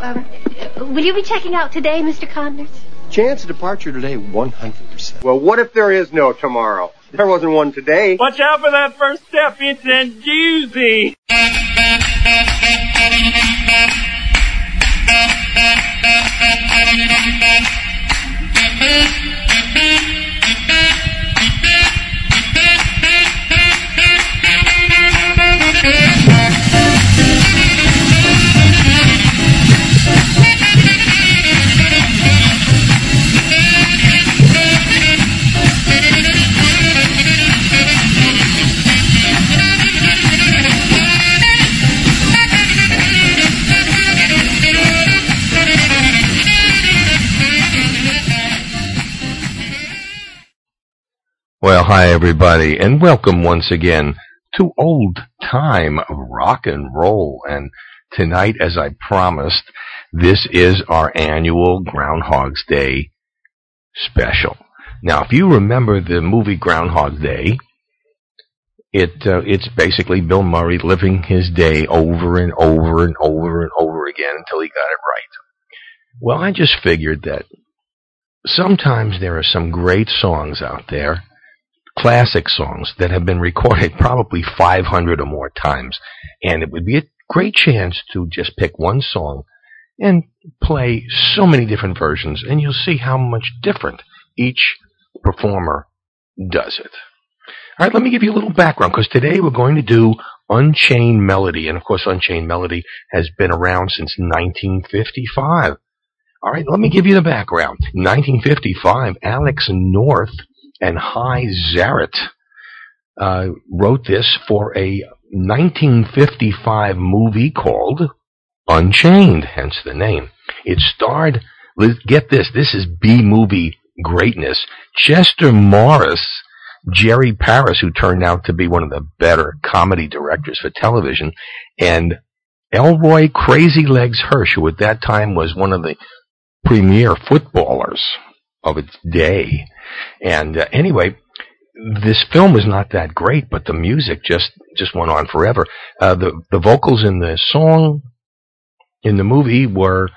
um, will you be checking out today, Mr. Connors? Chance of departure today, 100%. Well, what if there is no tomorrow? There wasn't one today. Watch out for that first step. It's a doozy. Well, hi everybody, and welcome once again to old time rock and roll. And tonight, as I promised, this is our annual Groundhog's Day special. Now, if you remember the movie Groundhog Day, it uh, it's basically Bill Murray living his day over and over and over and over again until he got it right. Well, I just figured that sometimes there are some great songs out there classic songs that have been recorded probably 500 or more times. And it would be a great chance to just pick one song and play so many different versions, and you'll see how much different each performer does it. All right, let me give you a little background because today we're going to do Unchained Melody. And of course, Unchained Melody has been around since 1955. All right, let me give you the background. 1955, Alex North and Hy Zaret uh, wrote this for a 1955 movie called Unchained, hence the name. It starred, get this, this is B movie greatness. Chester Morris, Jerry Paris, who turned out to be one of the better comedy directors for television, and Elroy Crazy Legs Hirsch, who at that time was one of the premier footballers of its day. And uh, anyway, this film was not that great, but the music just just went on forever. Uh, the the vocals in the song in the movie were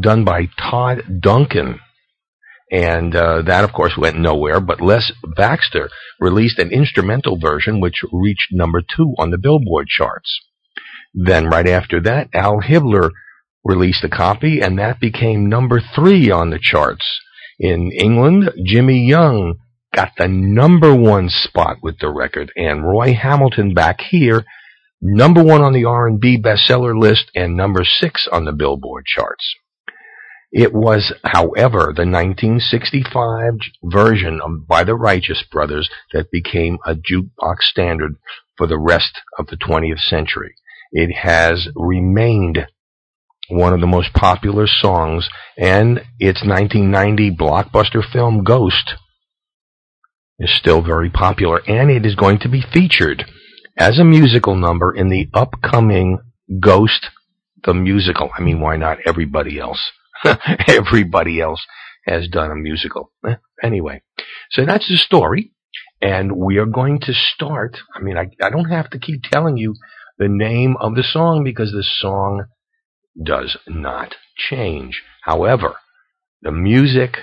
done by Todd Duncan, and uh, that of course went nowhere. But Les Baxter released an instrumental version, which reached number two on the Billboard charts. Then right after that, Al Hibbler released a copy, and that became number three on the charts. In England, Jimmy Young got the number one spot with the record, and Roy Hamilton back here, number one on the R&B bestseller list and number six on the Billboard charts. It was, however, the 1965 version of, by the Righteous Brothers that became a jukebox standard for the rest of the 20th century. It has remained one of the most popular songs, and its 1990 blockbuster film Ghost is still very popular, and it is going to be featured as a musical number in the upcoming Ghost the musical. I mean, why not everybody else? everybody else has done a musical. Eh, anyway, so that's the story, and we are going to start. I mean, I, I don't have to keep telling you the name of the song because the song does not change. However, the music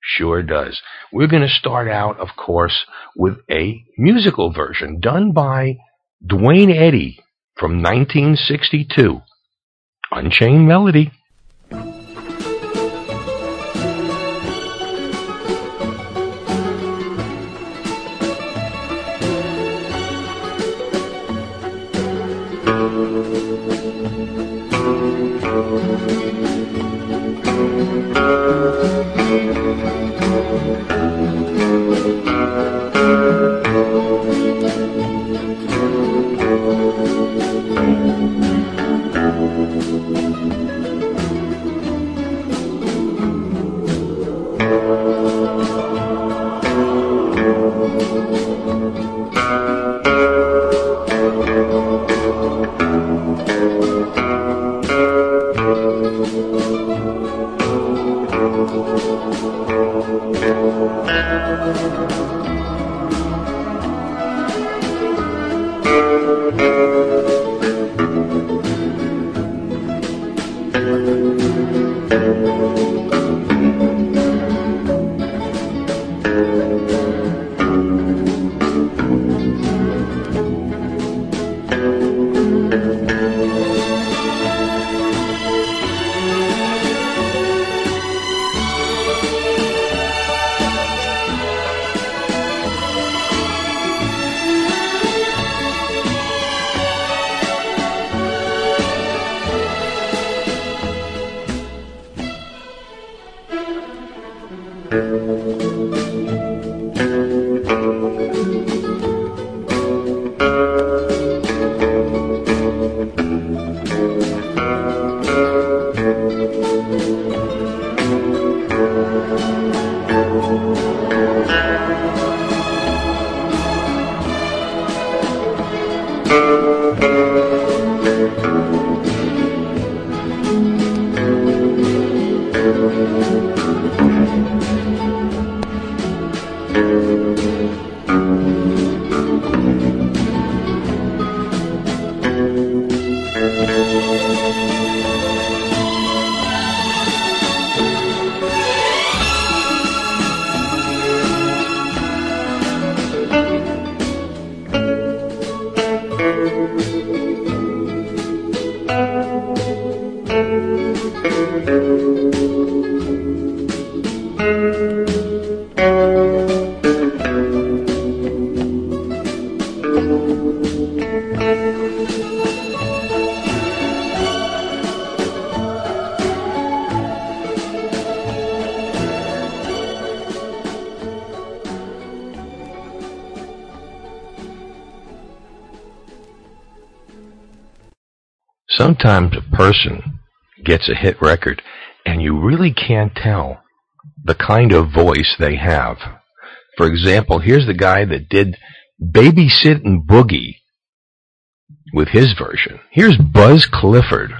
sure does. We're going to start out, of course, with a musical version done by Duane Eddy from 1962. Unchained Melody. Sometimes a person gets a hit record and you really can't tell the kind of voice they have. For example, here's the guy that did Babysittin' Boogie with his version. Here's Buzz Clifford.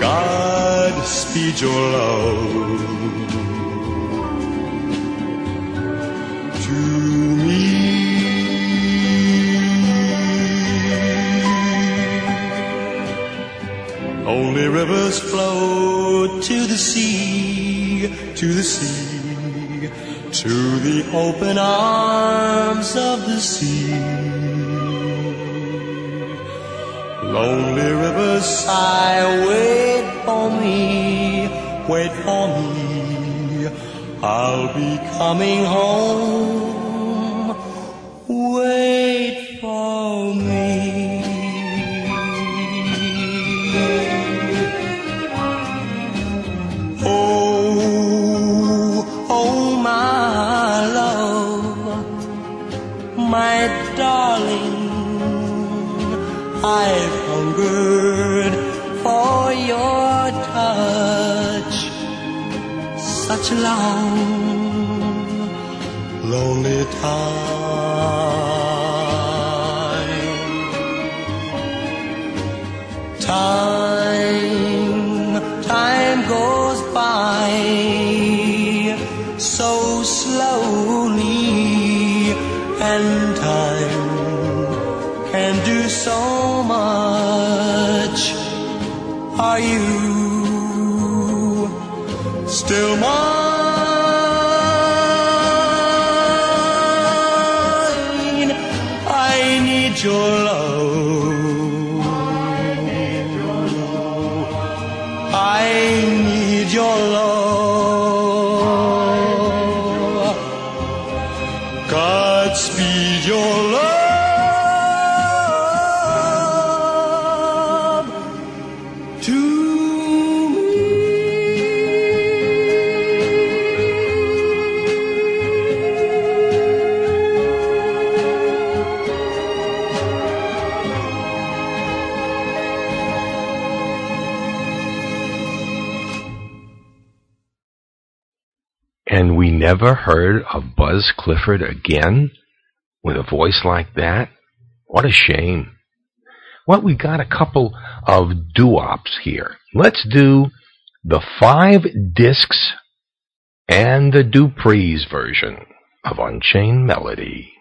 God speed your love to me. Only rivers flow to the sea, to the sea, to the open arms of the sea. Lonely rivers sigh, wait for me, wait for me. I'll be coming home. Lonely time. ever heard of Buzz Clifford again? With a voice like that? What a shame. Well, we got a couple of doo-wops here. Let's do the five discs and the Dupree's version of Unchained Melody.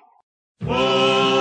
Whoa.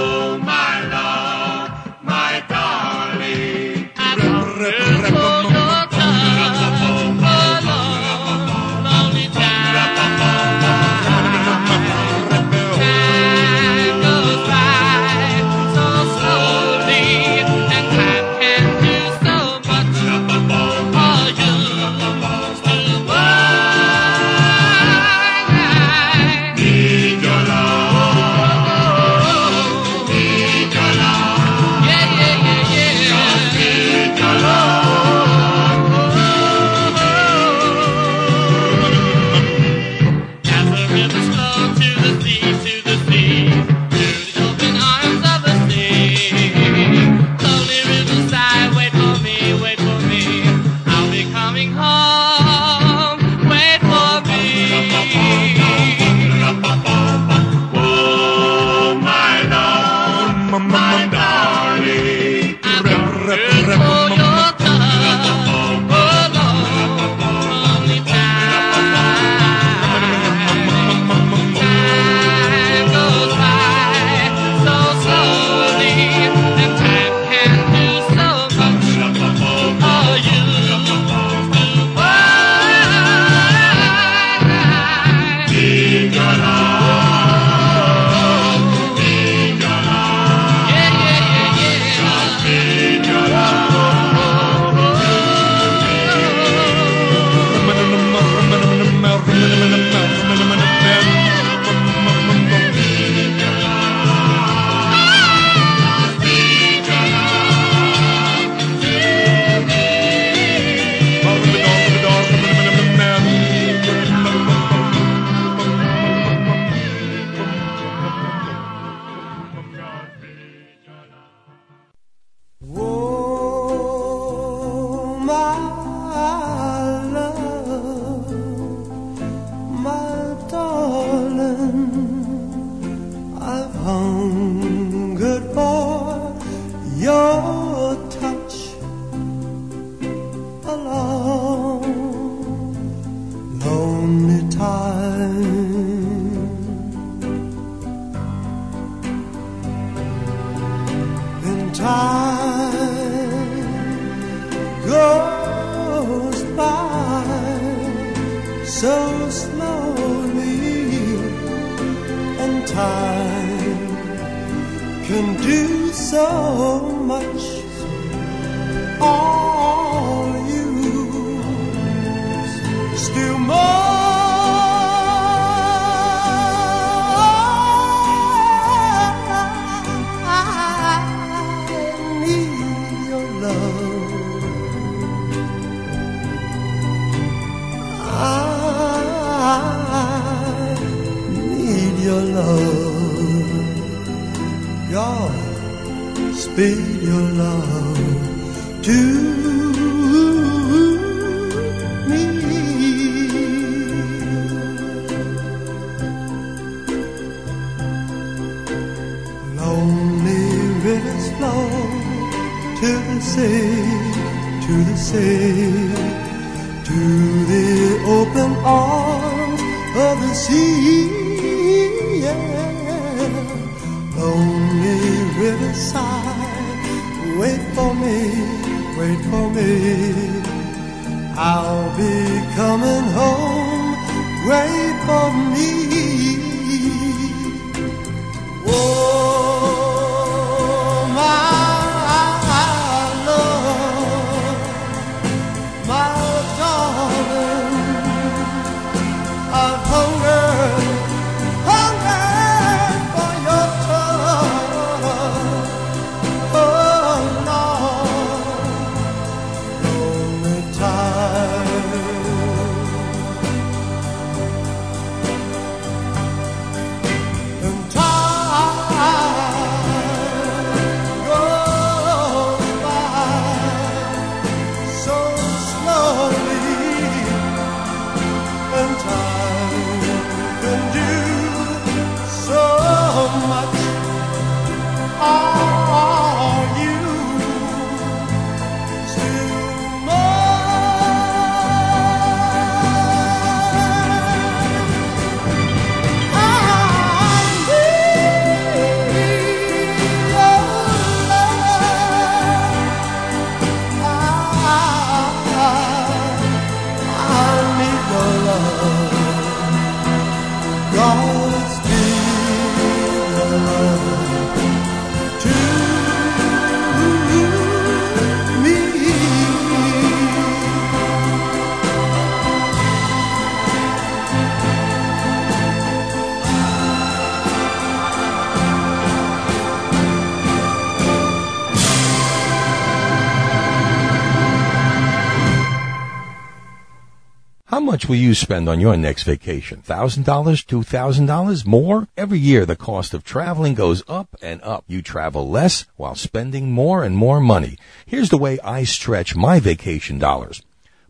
Will you spend on your next vacation? $1,000? $2,000? More? Every year the cost of traveling goes up and up. You travel less while spending more and more money. Here's the way I stretch my vacation dollars.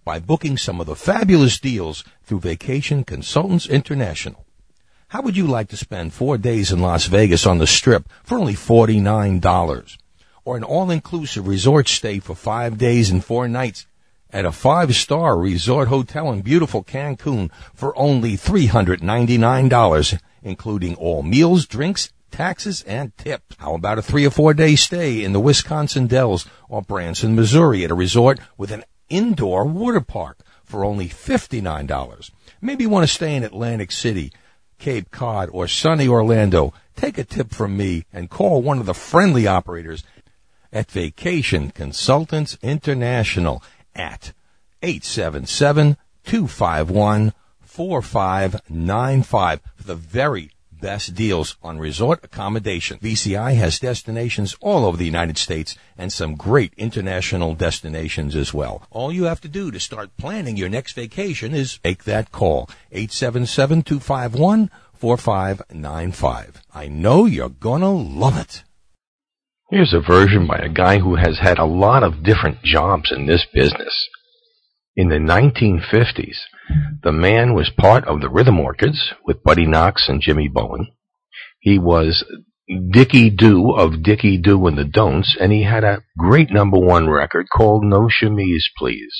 By booking some of the fabulous deals through Vacation Consultants International. How would you like to spend four days in Las Vegas on the strip for only $49? Or an all-inclusive resort stay for five days and four nights at a five-star resort hotel in beautiful Cancun for only $399, including all meals, drinks, taxes, and tips. How about a three or four day stay in the Wisconsin Dells or Branson, Missouri at a resort with an indoor water park for only $59? Maybe you want to stay in Atlantic City, Cape Cod, or sunny Orlando. Take a tip from me and call one of the friendly operators at Vacation Consultants International at 877-251-4595 for the very best deals on resort accommodation. VCI has destinations all over the United States and some great international destinations as well. All you have to do to start planning your next vacation is make that call. 877-251-4595. I know you're gonna love it. Here's a version by a guy who has had a lot of different jobs in this business. In the 1950s, the man was part of the Rhythm Orchids with Buddy Knox and Jimmy Bowen. He was Dickie Doo of Dickie Doo and the Don'ts, and he had a great number one record called No Chemise Please.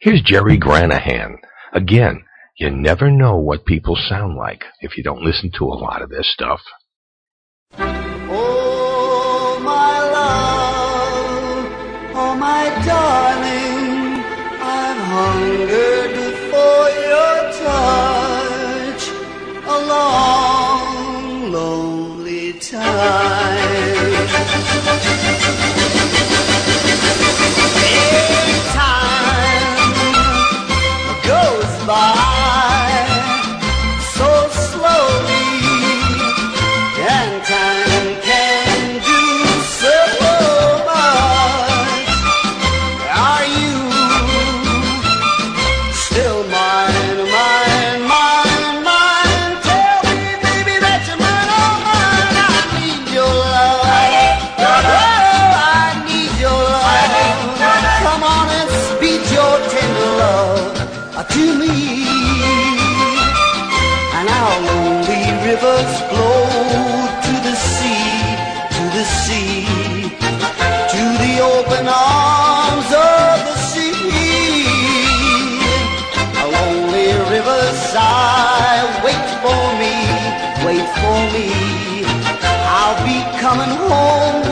Here's Jerry Granahan. Again, you never know what people sound like if you don't listen to a lot of their stuff. Hungered for your touch a long, lonely time. wait for me. I'll be coming home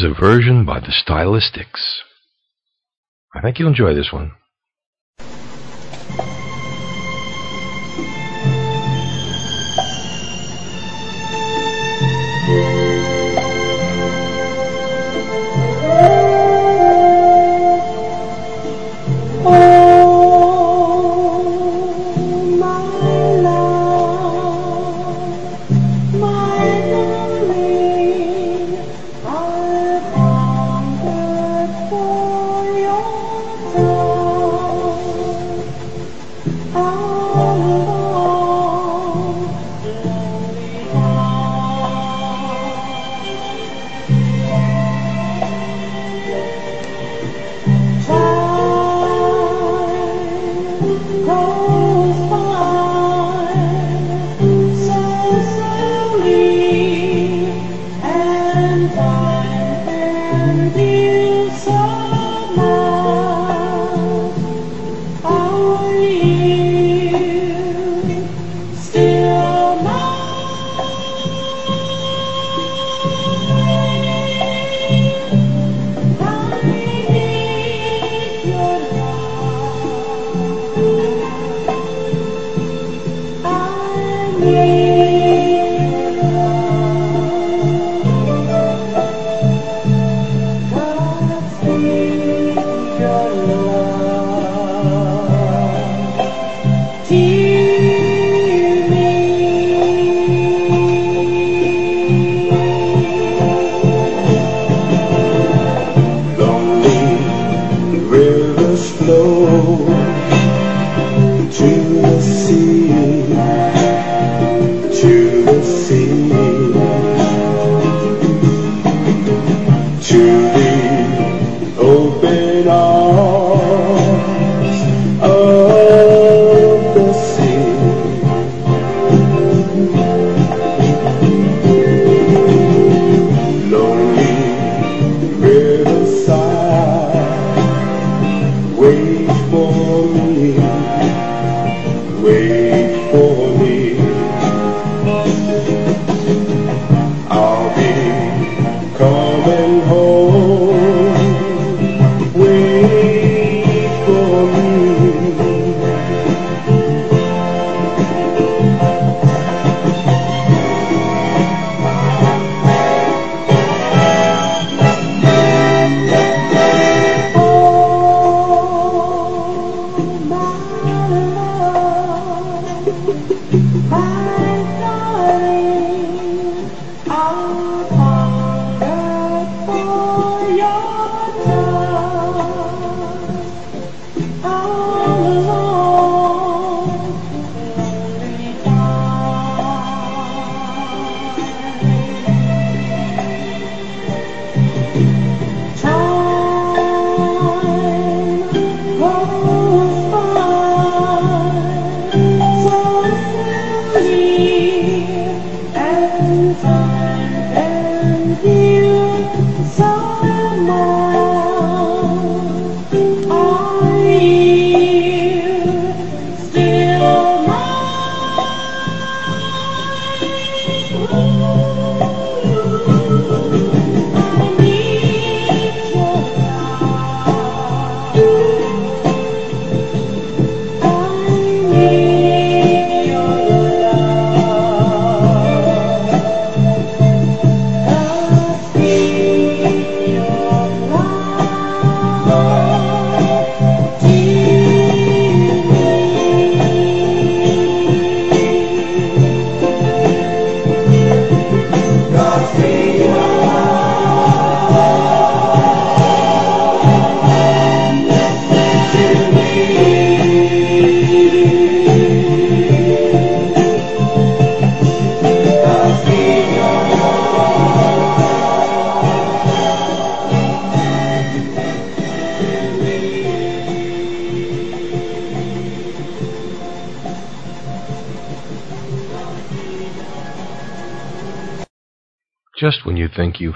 Here's a version by the Stylistics. I think you'll enjoy this one.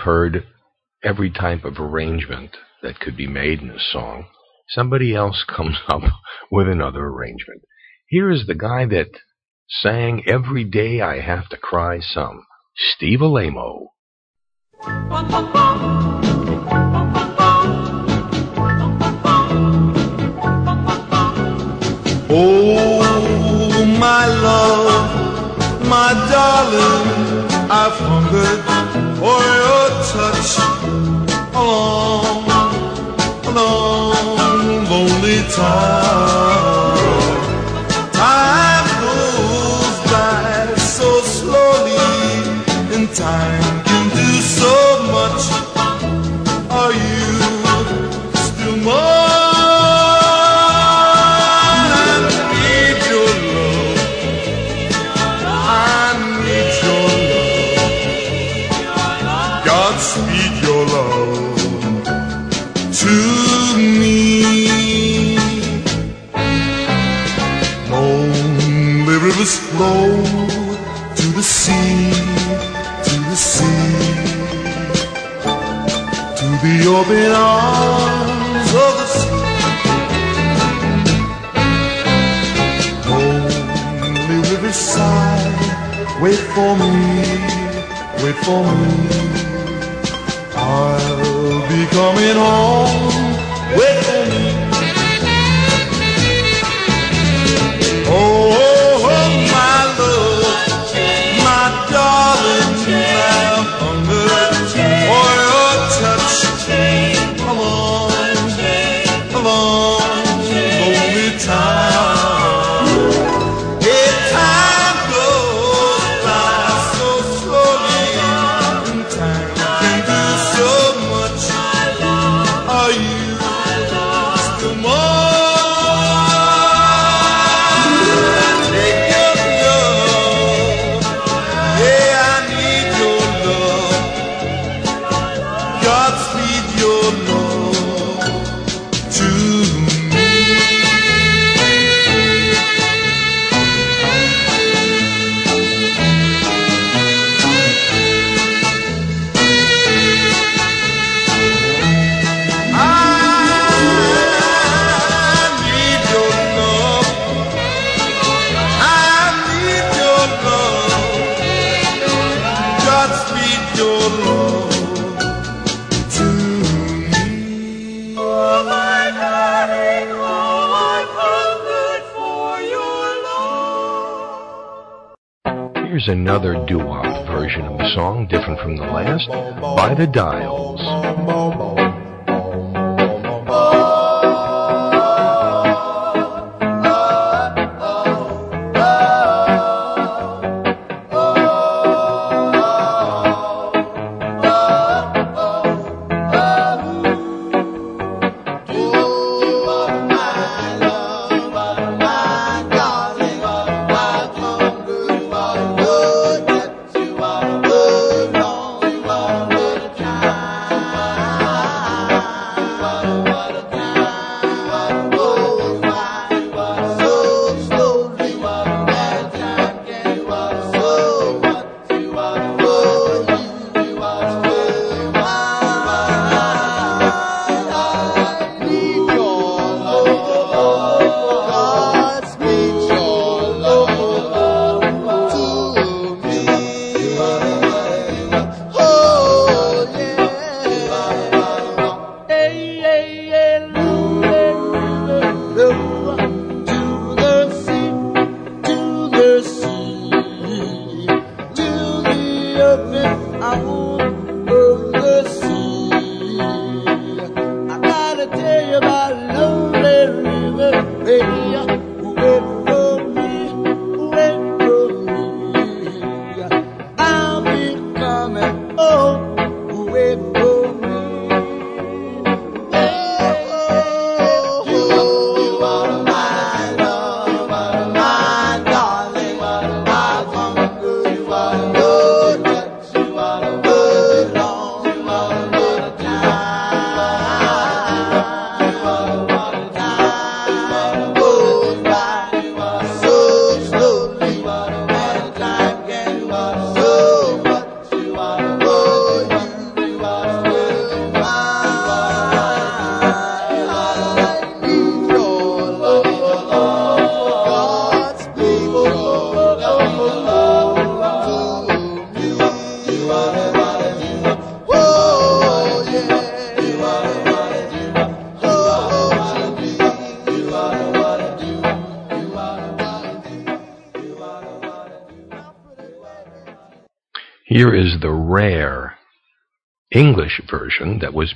heard every type of arrangement that could be made in a song, somebody else comes up with another arrangement. Here is the guy that sang Every Day I Have to Cry Some, Steve Alaimo. Oh, my love, my darling, I've hungered for you touch a long, long, lonely time. Oh, the open arms of the sea. Lonely riverside, wait for me, wait for me. I'll be coming home, wait for me. Here's another doo-wop version of the song, different from the last, by The Dials.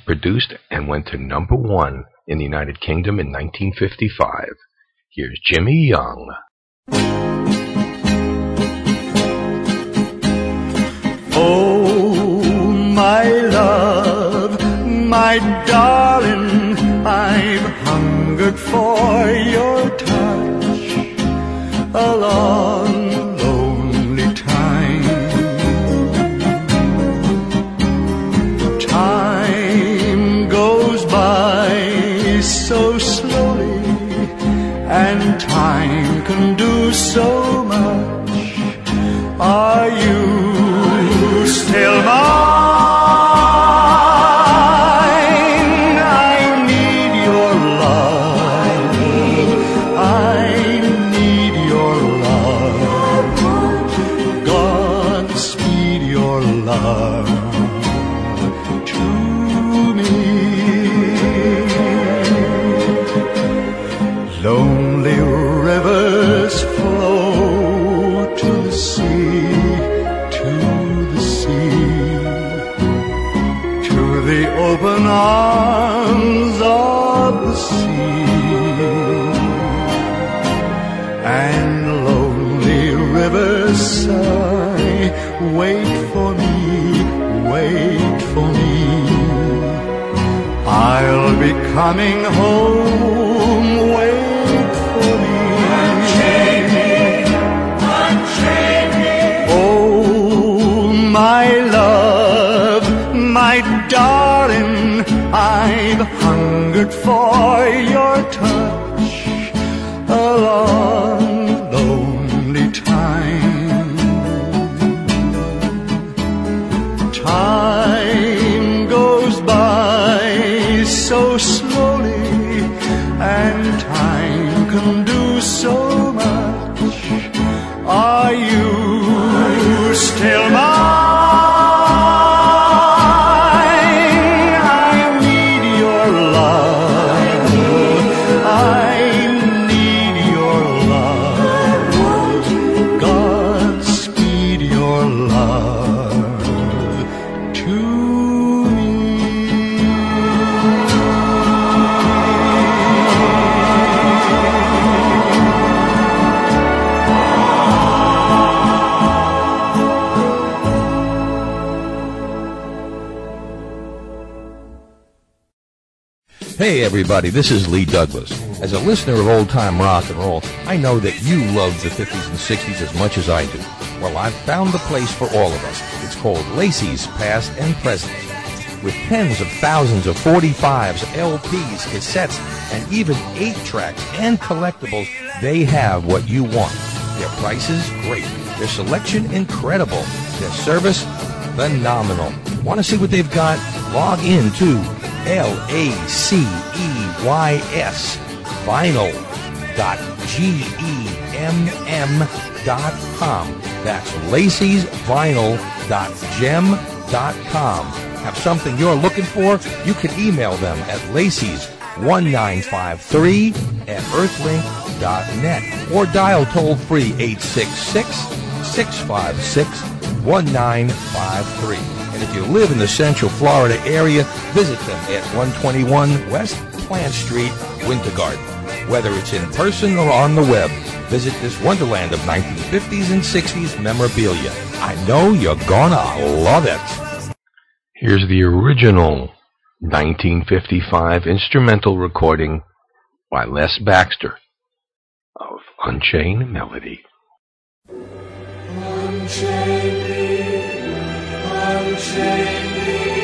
Produced and went to number one in the United Kingdom in 1955. Here's Jimmy Young. Oh, my love, my darling, everybody, this is Lee Douglas. As a listener of old time rock and roll, I know that you love the 50s and 60s as much as I do. Well, I've found the place for all of us. It's called Lacey's Past and Present. With tens of thousands of 45s, LPs, cassettes, and even 8 tracks and collectibles, they have what you want. Their prices, great. Their selection, incredible. Their service, phenomenal. Want to see what they've got? Log in to L-A-C-E-Y-S vinyl dot G-E-M-M dot com. That's Lacey's vinyl dot gem dot com. Have something you're looking for? You can email them at Lacey's 1953 at earthlink.net or dial toll free 866 656 1953. And if you live in the Central Florida area, visit them at 121 West Plant Street, Winter Garden. Whether it's in person or on the web, visit this wonderland of 1950s and 60s memorabilia. I know you're gonna love it. Here's the original 1955 instrumental recording by Les Baxter of Unchained Melody. Unchain me, unchain me,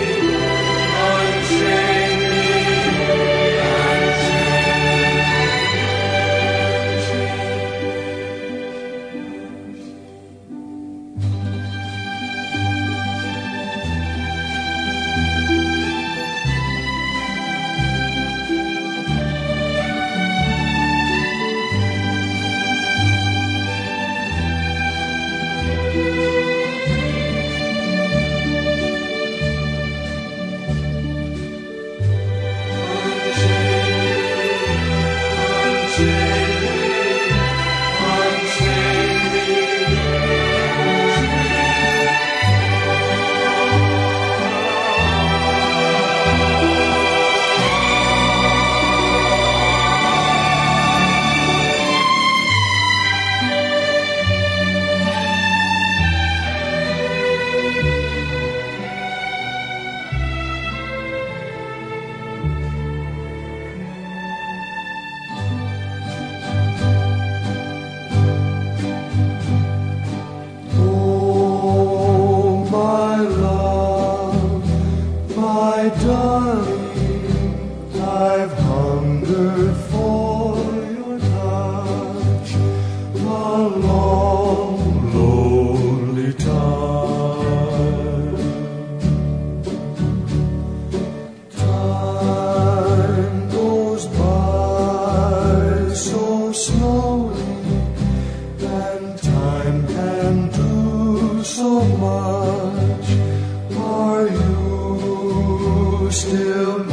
still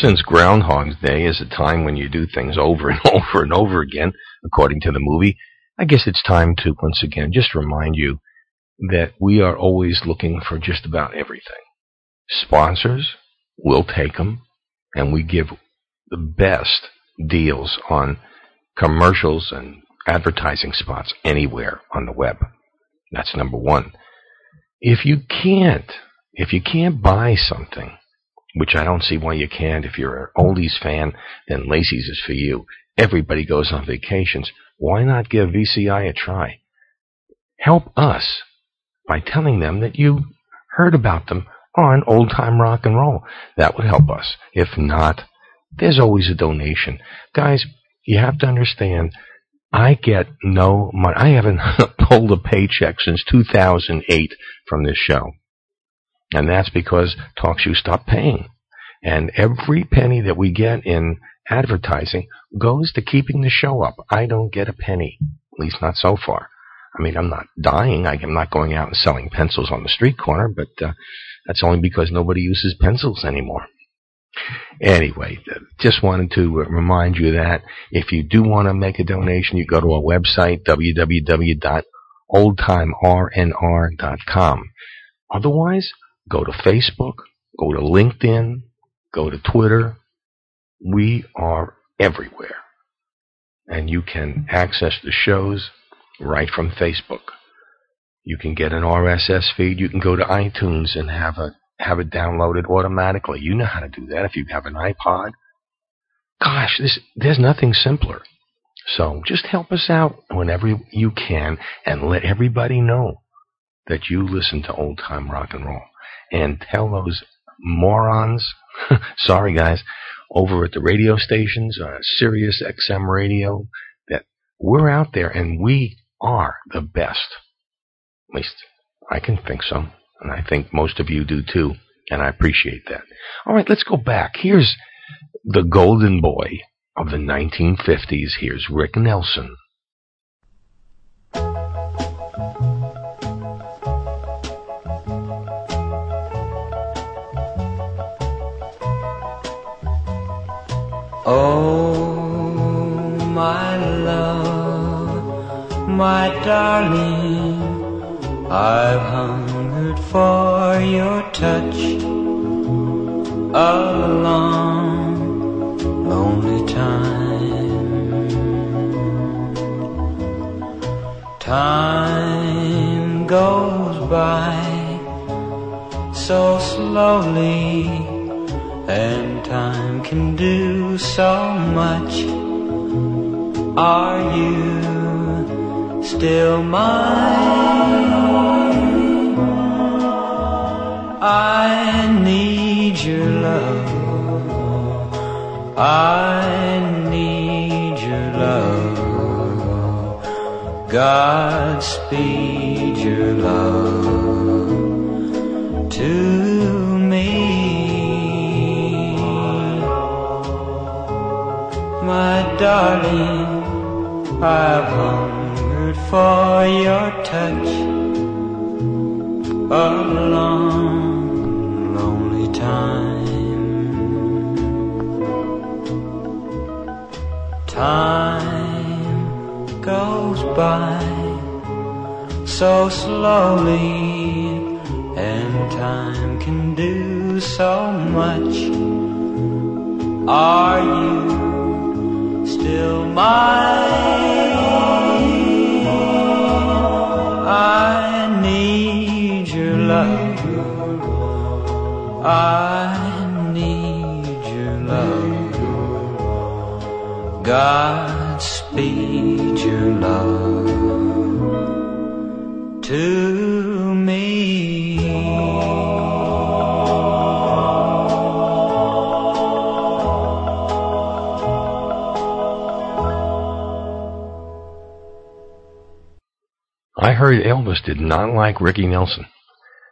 since Groundhog's Day is a time when you do things over and over and over again, according to the movie, I guess it's time to once again just remind you that we are always looking for just about everything. Sponsors, we'll take them, and we give the best deals on commercials and advertising spots anywhere on the web. That's number one. If you can't, if you can't buy something, which I don't see why you can't, if you're an oldies fan, then Lacey's is for you. Everybody goes on vacations. Why not give VCI a try? Help us by telling them that you heard about them on old time rock and roll. That would help us. If not, there's always a donation. Guys, you have to understand, I get no money. I haven't pulled a paycheck since 2008 from this show. And that's because TalkShoe stopped paying. And every penny that we get in advertising goes to keeping the show up. I don't get a penny, at least not so far. I mean, I'm not dying. I'm not going out and selling pencils on the street corner, but uh, that's only because nobody uses pencils anymore. Anyway, just wanted to remind you that if you do want to make a donation, you go to our website, www.oldtimernr.com. Otherwise, go to Facebook, go to LinkedIn, go to Twitter. We are everywhere. And you can access the shows right from Facebook. You can get an RSS feed. You can go to iTunes and have a have it downloaded automatically. You know how to do that if you have an iPod. Gosh, this there's nothing simpler. So just help us out whenever you can and let everybody know that you listen to old time rock and roll. And tell those morons, sorry guys, over at the radio stations, uh, Sirius XM radio, that we're out there and we are the best. At least I can think so. And I think most of you do too. And I appreciate that. All right, let's go back. Here's the golden boy of the 1950s. Here's Rick Nelson. Oh, my love, my darling, I've hungered for your touch all a long, lonely time. Time goes by so slowly and time can do so much. Are you still mine? I need your love. I need your love. Godspeed your love to my darling, I've hungered for your touch a long, lonely time. Time goes by so slowly, and time can do so much. Are you? Still mine. I need your love. I need your love. Godspeed heard Elvis did not like Ricky Nelson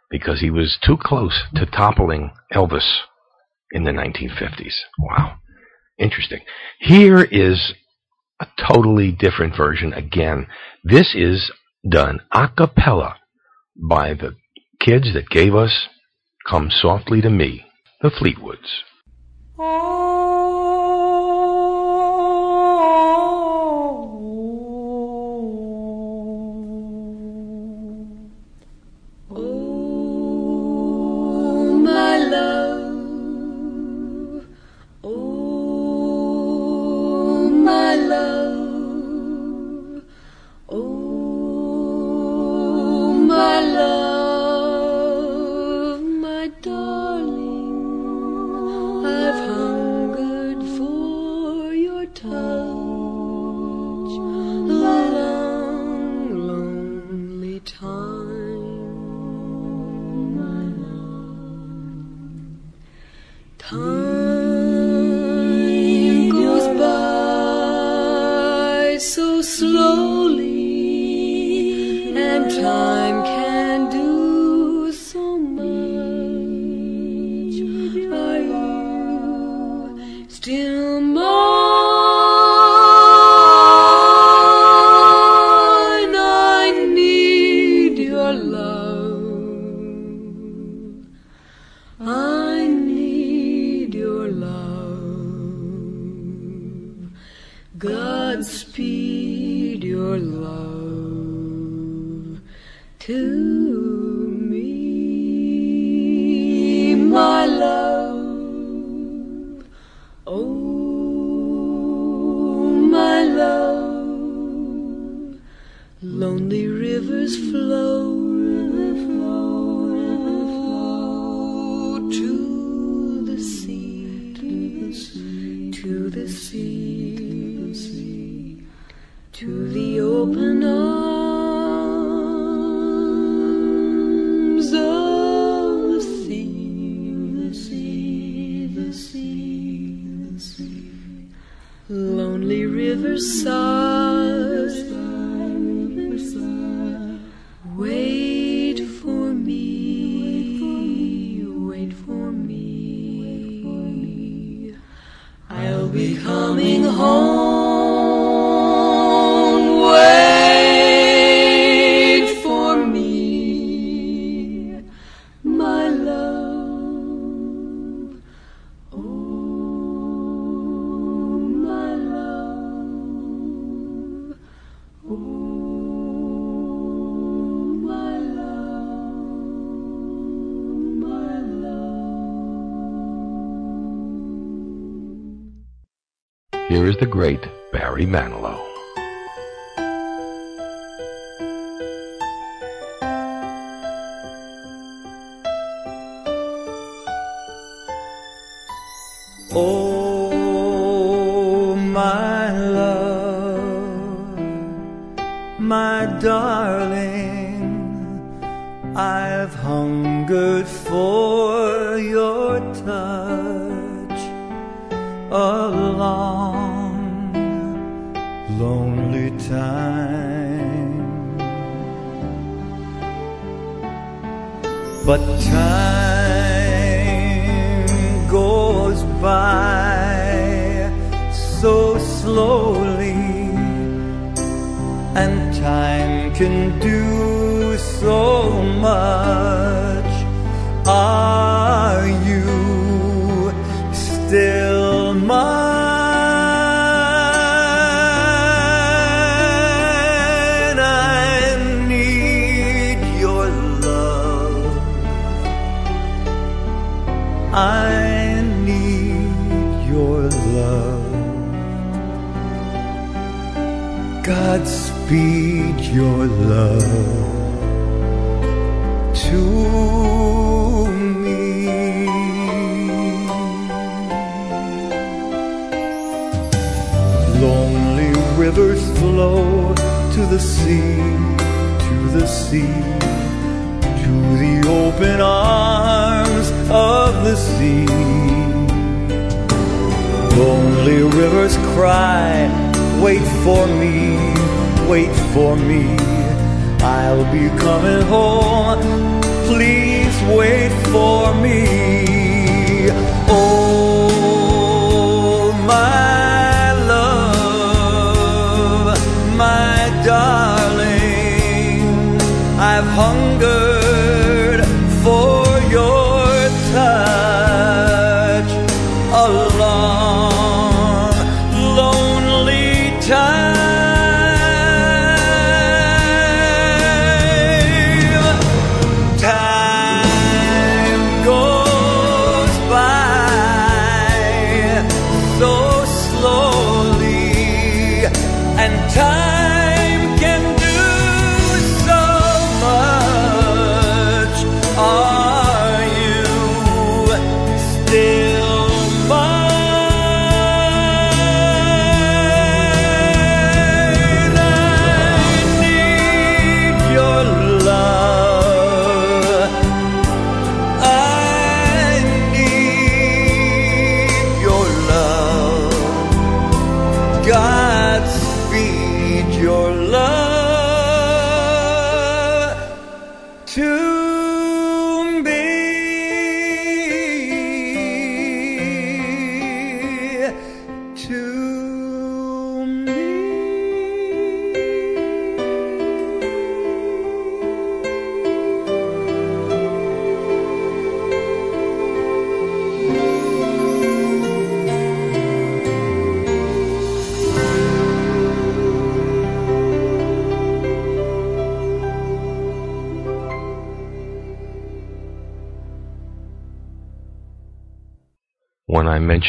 because he was too close to toppling Elvis in the 1950s. Wow. Interesting. Here is a totally different version again. This is done a cappella by the kids that gave us Come Softly to Me, the Fleetwoods. Oh. Here is the great Barry Manilow. can the sea, to the sea, to the open arms of the sea. Lonely rivers cry, wait for me, wait for me. I'll be coming home, please wait for me. 唱个。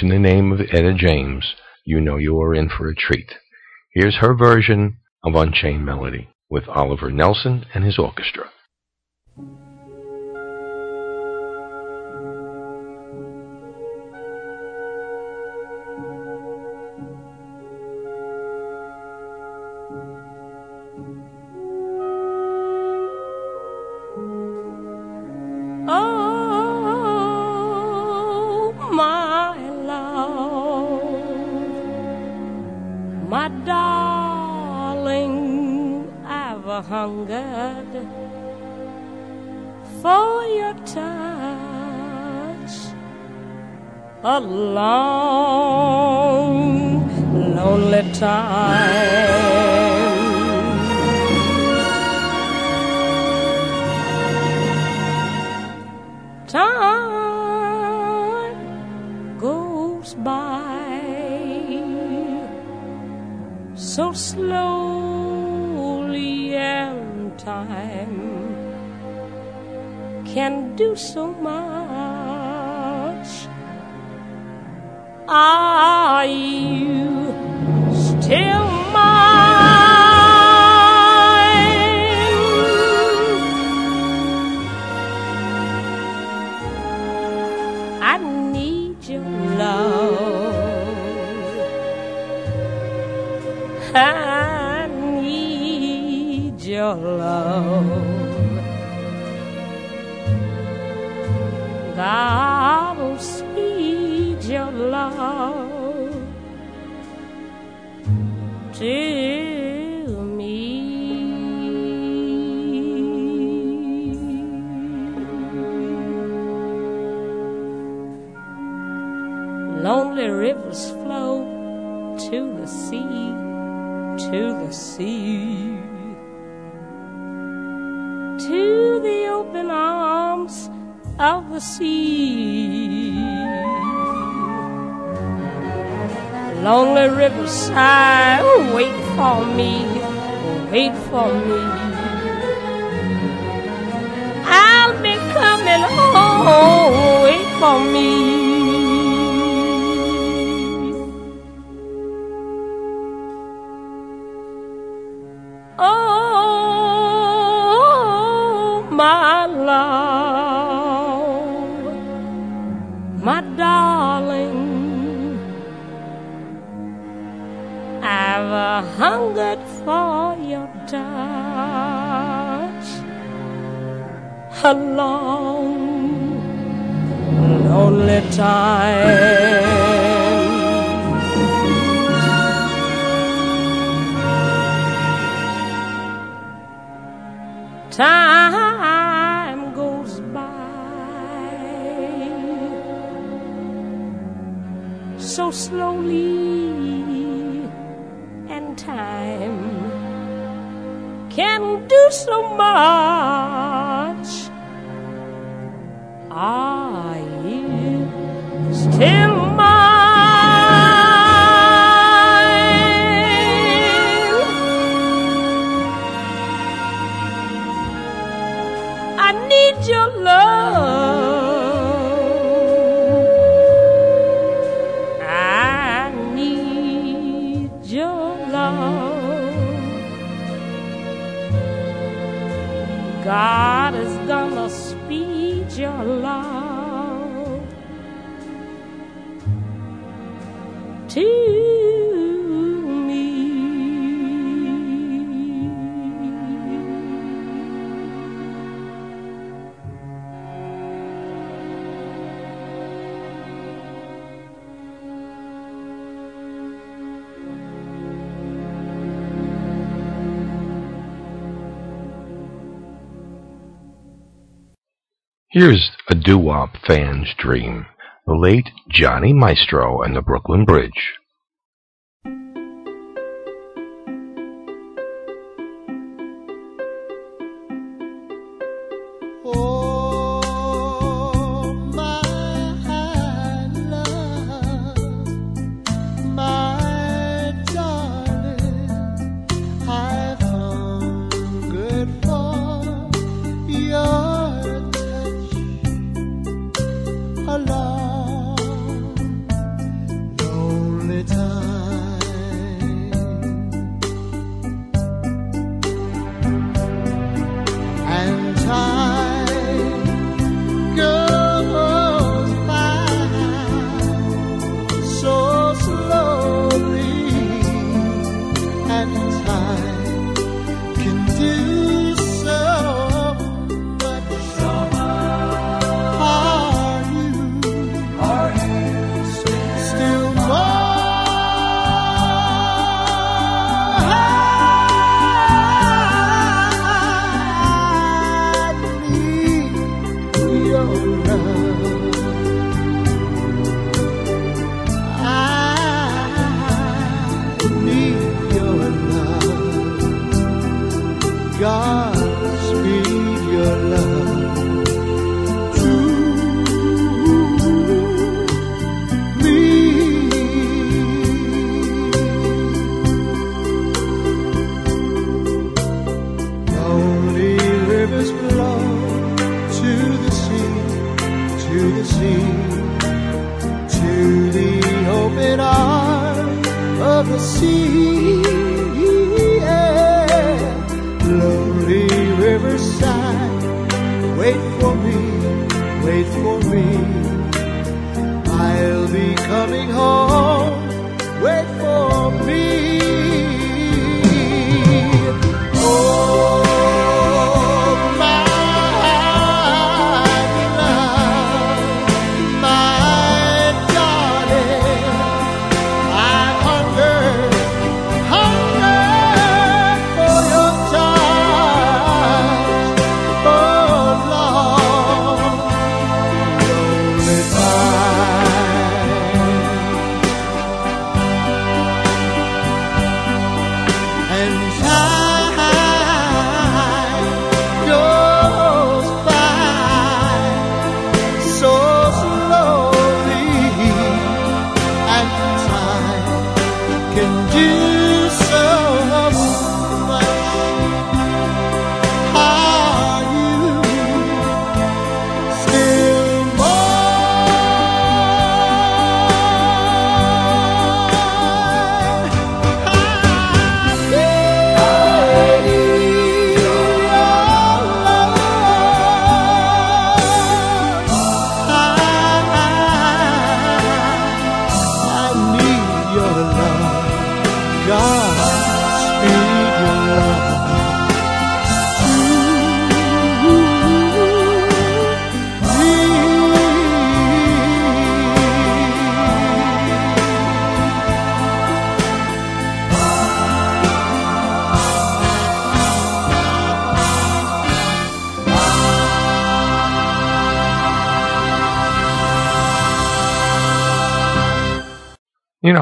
Mention the name of Etta James, you know you are in for a treat. Here's her version of Unchained Melody with Oliver Nelson and his orchestra. Lonely rivers flow to the sea, to the sea, to the open arms of the sea. Lonely rivers sigh, oh, wait for me, wait for me. I'll be coming home, wait for me. Here's a doo-wop fan's dream. The late Johnny Maestro and the Brooklyn Bridge.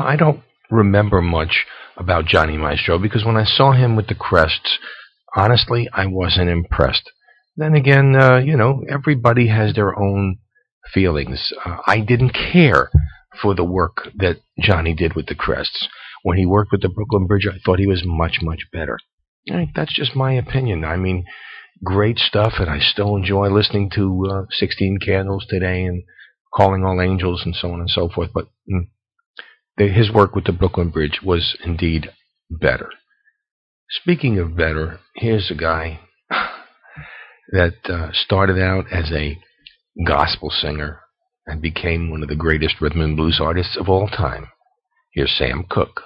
I don't remember much about Johnny Maestro because when I saw him with the crests, honestly, I wasn't impressed. Then again, uh, you know, everybody has their own feelings. Uh, I didn't care for the work that Johnny did with the crests. When he worked with the Brooklyn Bridge, I thought he was much, much better. That's just my opinion. I mean, great stuff, and I still enjoy listening to uh, 16 Candles today and Calling All Angels and so on and so forth. But mm, his work with the Brooklyn Bridge was indeed better. Speaking of better, here's a guy that uh, started out as a gospel singer and became one of the greatest rhythm and blues artists of all time. Here's Sam Cooke.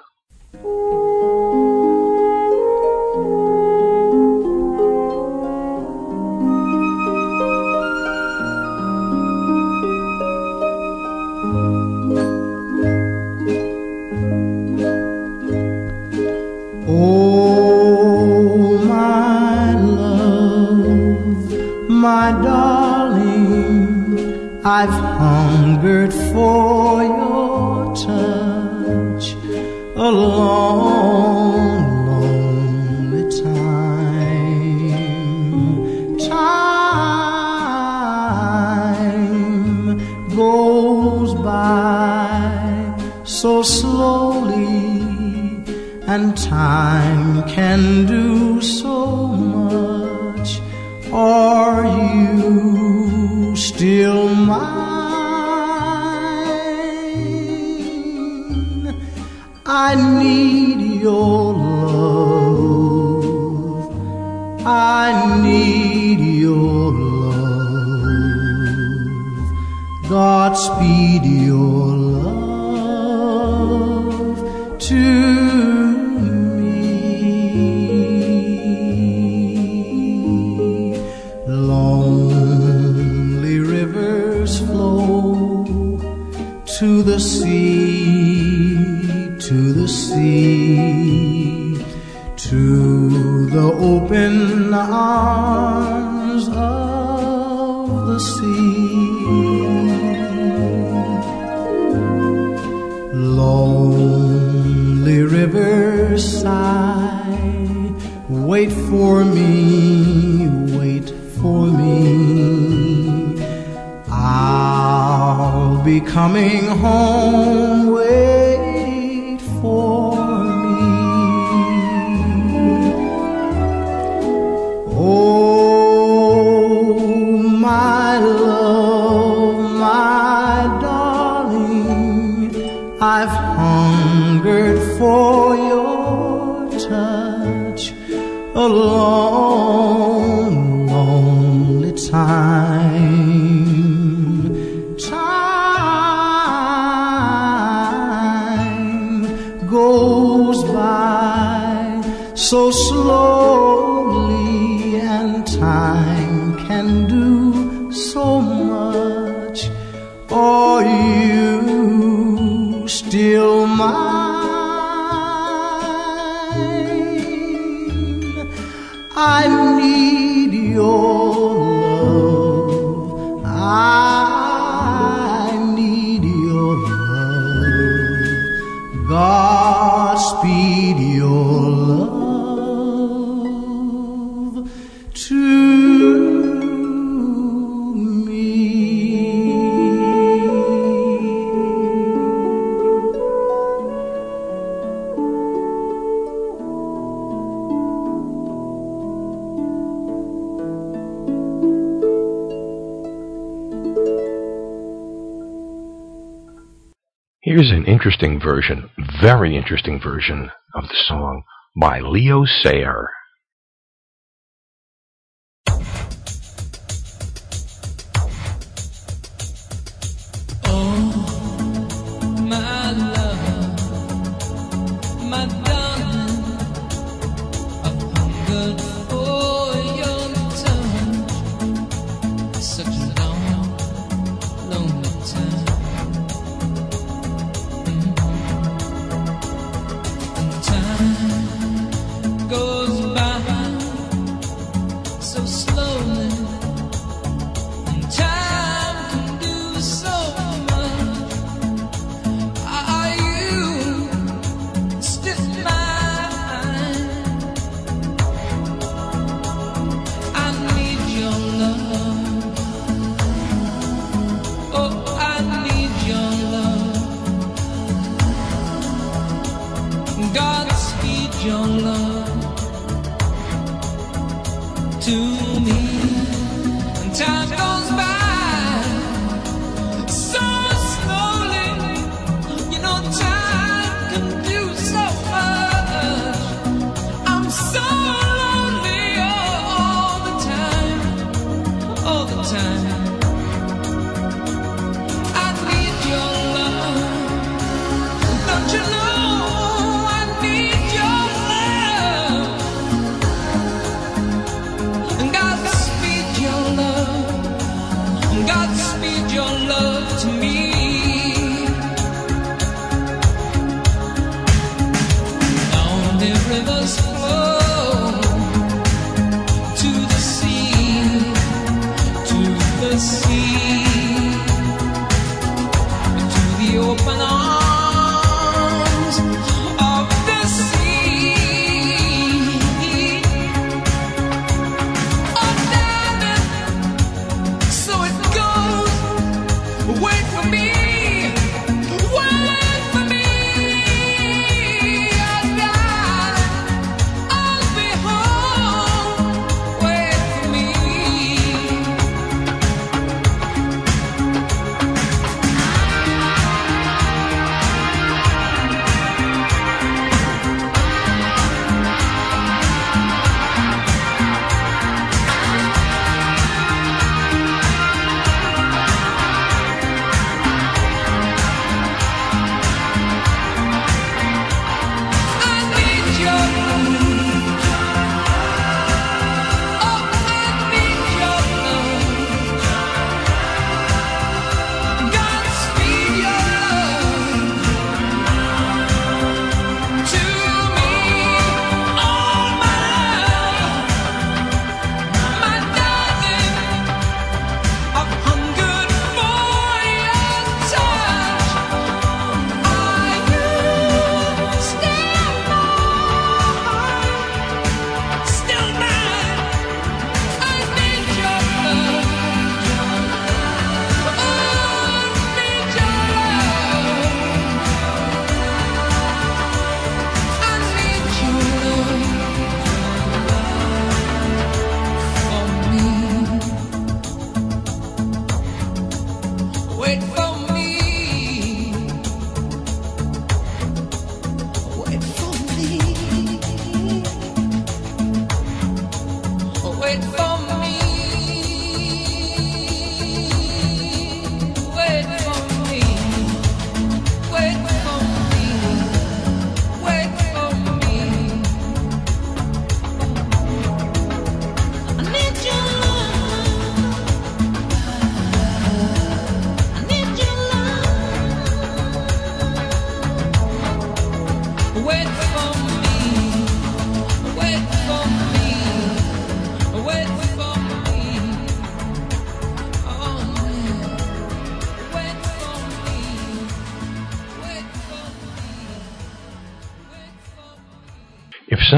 Darling, I've hungered for your touch a long, lonely time. Time goes by so slowly and time can do so. Are you still mine? I need your love. I need your love. Godspeed your to the sea, to the sea, to the open arms of the sea. Lonely riverside, wait for me. coming home. interesting version, very interesting version of the song by Leo Sayer.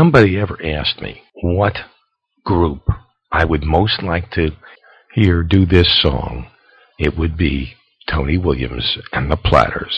somebody ever asked me what group I would most like to hear do this song, it would be Tony Williams and the Platters.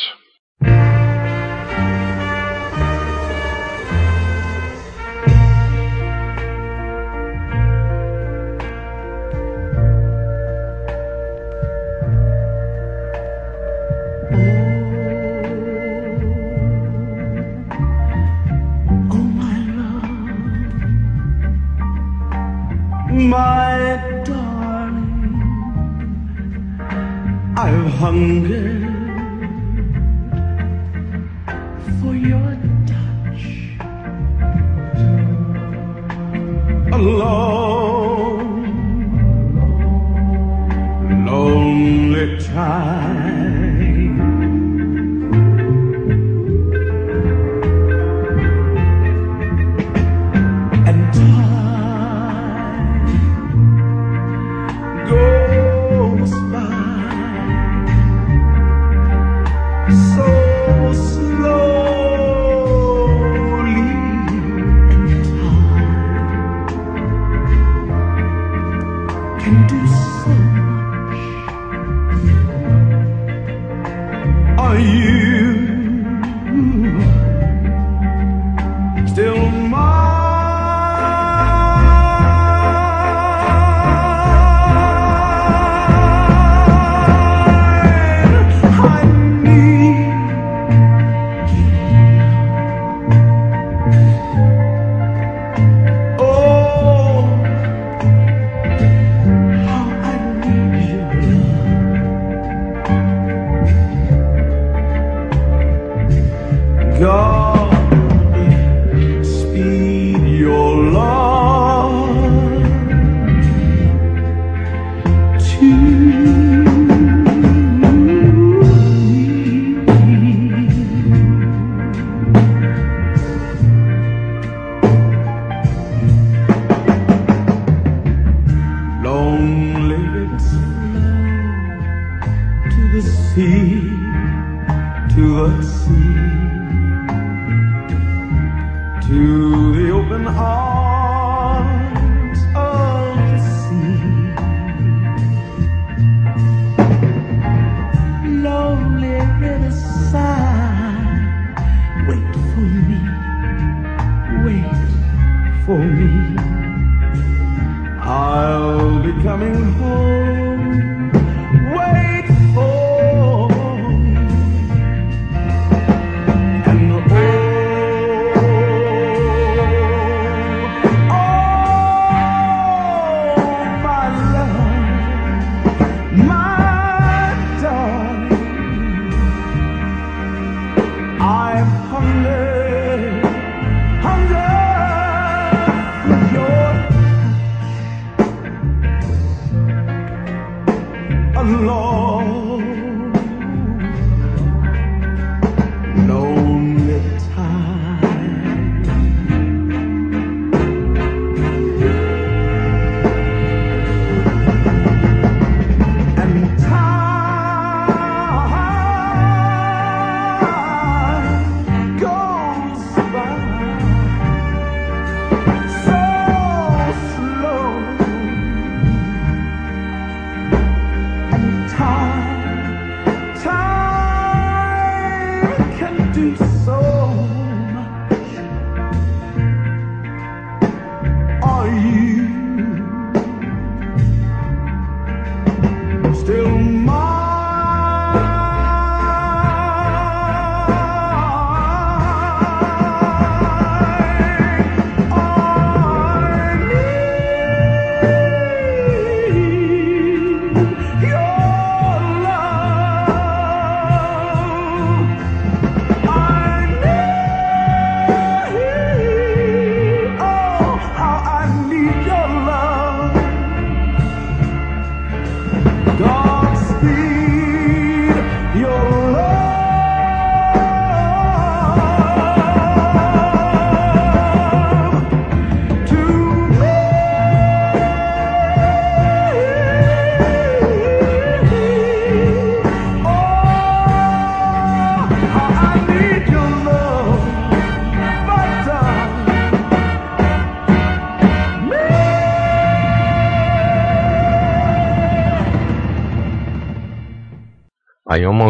longer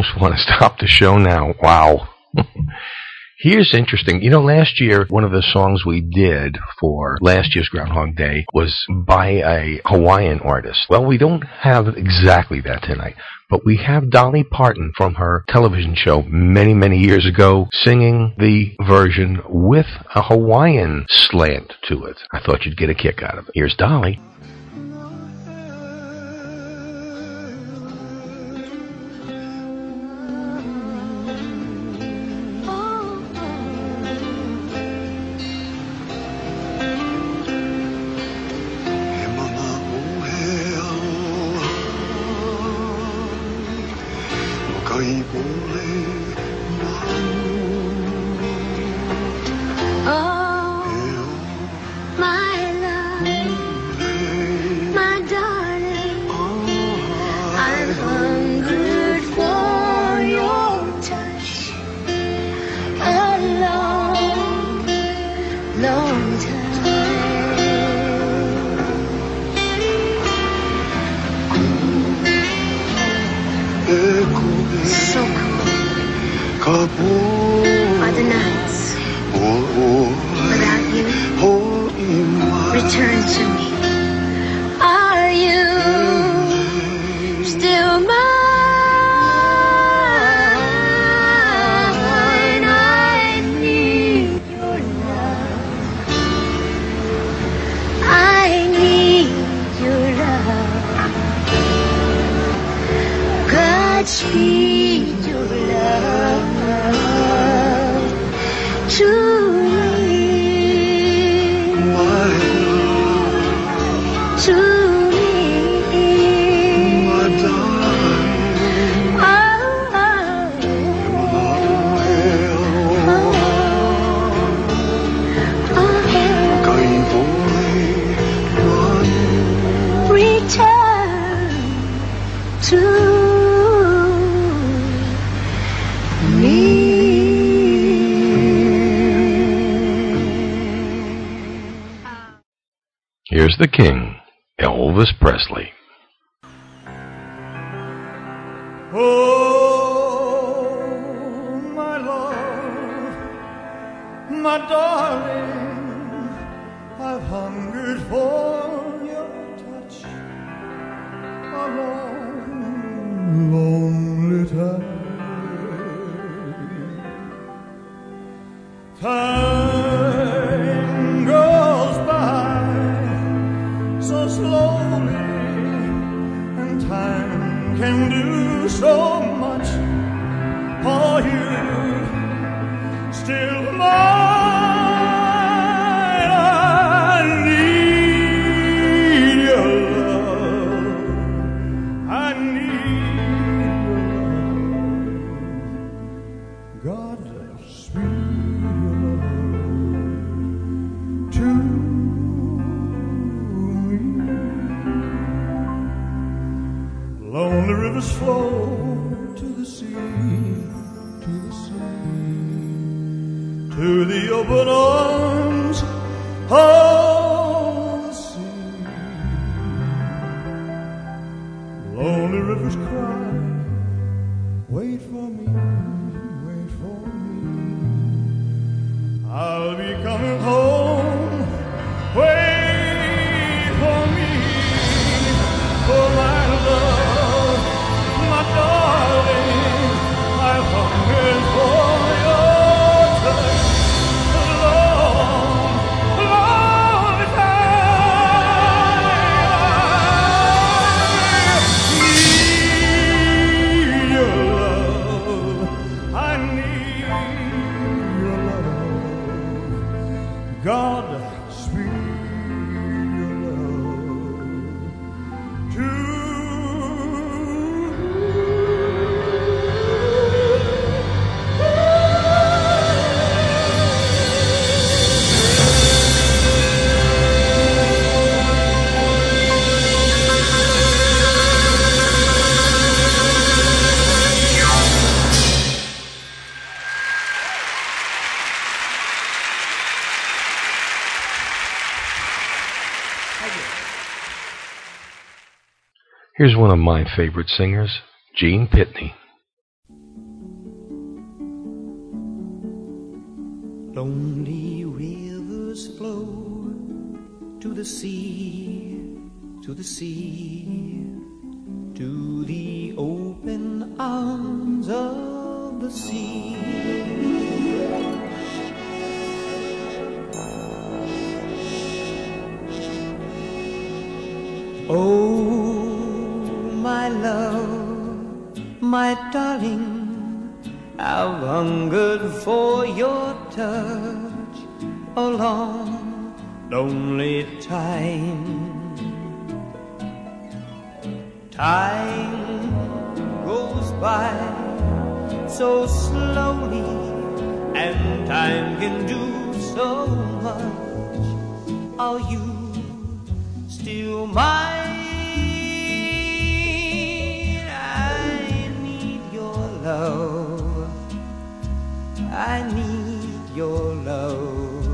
almost want to stop the show now. Wow. Here's interesting. You know, last year, one of the songs we did for last year's Groundhog Day was by a Hawaiian artist. Well, we don't have exactly that tonight, but we have Dolly Parton from her television show many, many years ago singing the version with a Hawaiian slant to it. I thought you'd get a kick out of it. Here's Dolly. Here's the king, Elvis Presley. Oh, my love, my darling, Here's one of my favorite singers, Gene Pitney. Lonely rivers flow to the sea, to the sea, to the open arms of the sea. Darling, I've hungered for your touch oh a long, lonely time. Time goes by so slowly, and time can do so much. Are you still mine? I need your love.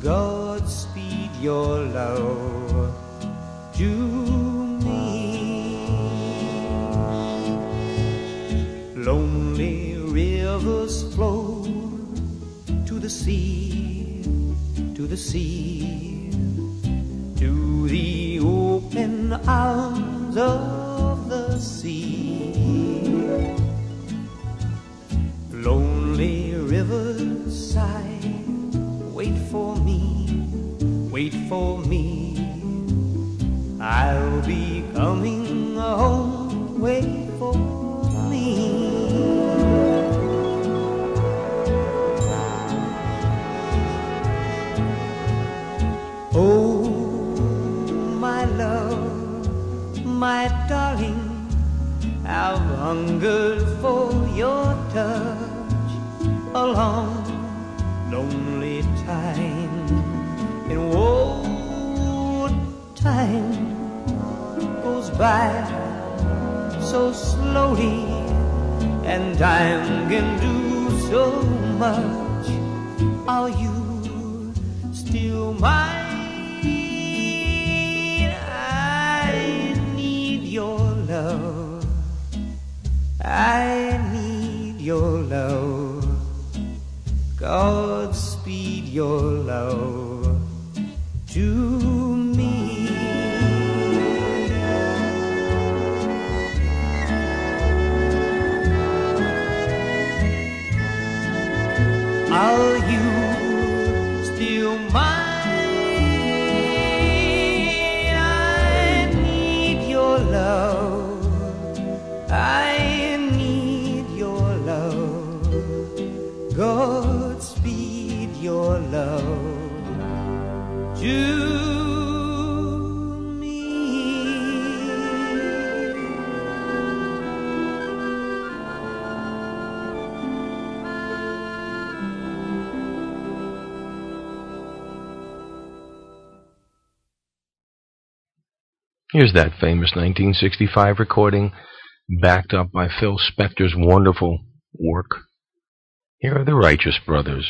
Godspeed your love to me. Lonely rivers flow to the sea, to the sea, to the wait Godspeed your love to me. Here's that famous 1965 recording, backed up by Phil Spector's wonderful work. Here are the Righteous Brothers.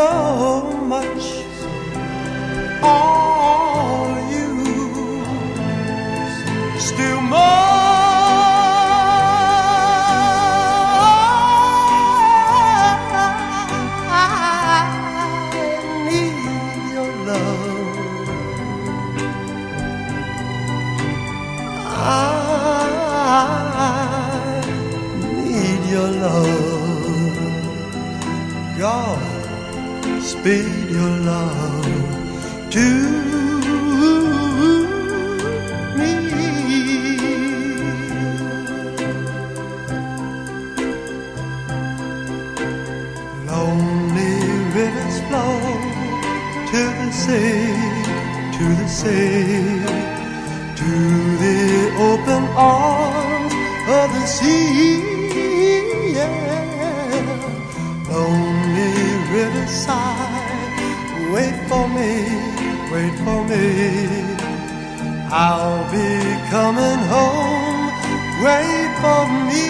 So Speed your love to me. Lonely rivers flow to the sea, to the sea, to the open arms of the sea. Wait for me. I'll be coming home, wait for me.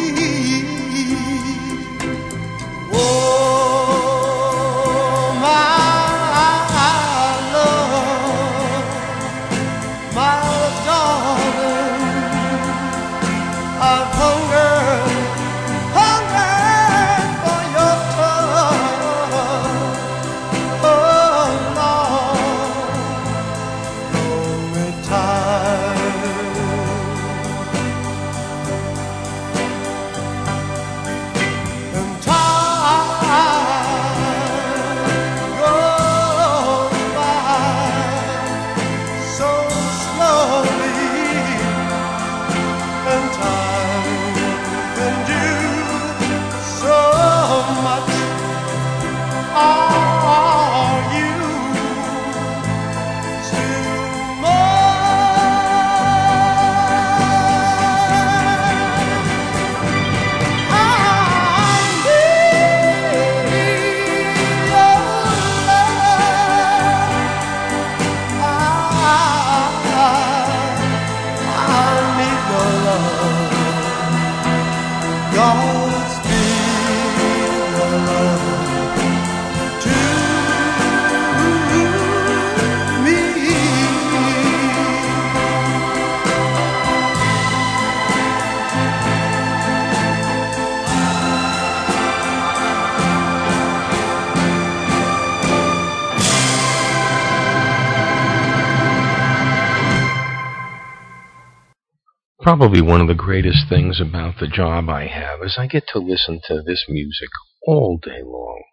Probably one of the greatest things about the job I have is I get to listen to this music all day long.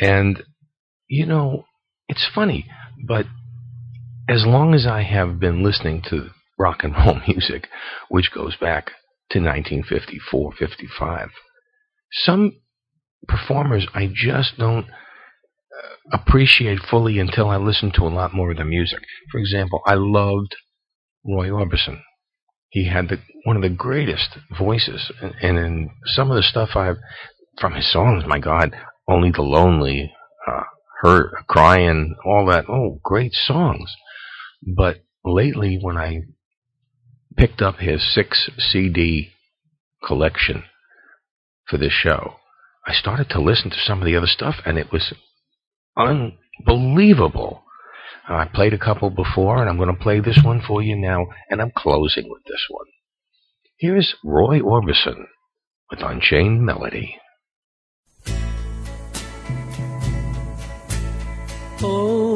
And, you know, it's funny, but as long as I have been listening to rock and roll music, which goes back to 1954, 55, some performers I just don't uh, appreciate fully until I listen to a lot more of the music. For example, I loved Roy Orbison. He had the one of the greatest voices, and, in some of the stuff I've from his songs, my God, only the lonely, uh, hurt, crying, all that. Oh, great songs. But lately, when I picked up his six CD collection for this show, I started to listen to some of the other stuff, and it was unbelievable. I played a couple before, and I'm going to play this one for you now, and I'm closing with this one. Here's Roy Orbison with Unchained Melody. Oh,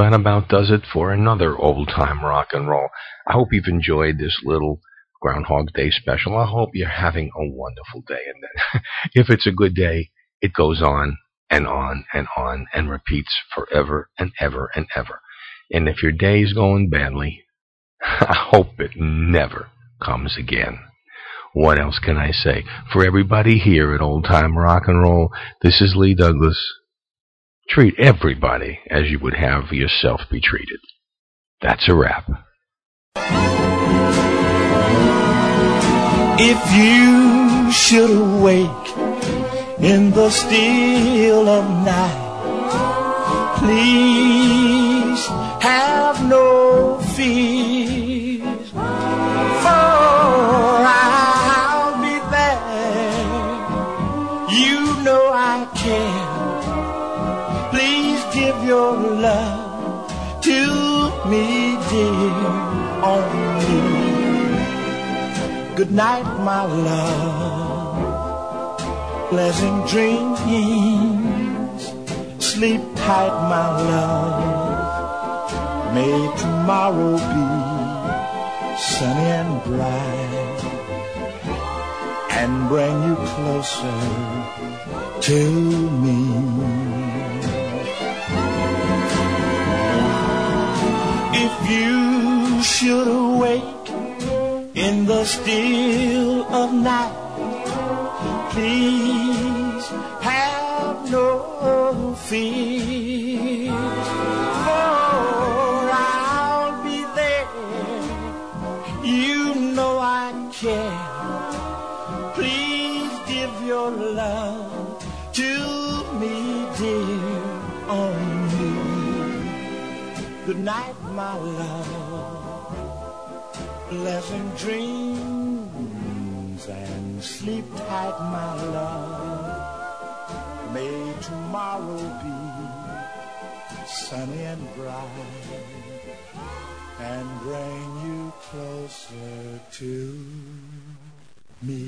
that about does it for another old time rock and roll. I hope you've enjoyed this little Groundhog Day special. I hope you're having a wonderful day. And if it's a good day, it goes on and on and on and repeats forever and ever and ever. And if your day is going badly, I hope it never comes again. What else can I say? For everybody here at Old Time Rock and Roll, this is Lee Douglas. Treat everybody as you would have yourself be treated. That's a wrap. If you should awake in the still of night, please have no fear, your love to me, dear, only. Good night, my love. Pleasant dreams. Sleep tight, my love. May tomorrow be sunny and bright and bring you closer to me. If you should awake in the still of night. Please have no fear, for I'll be there. You know I care. Please give your love to me, dear, only. Good night, my love pleasant dreams and sleep tight, my love. May tomorrow be sunny and bright and bring you closer to me.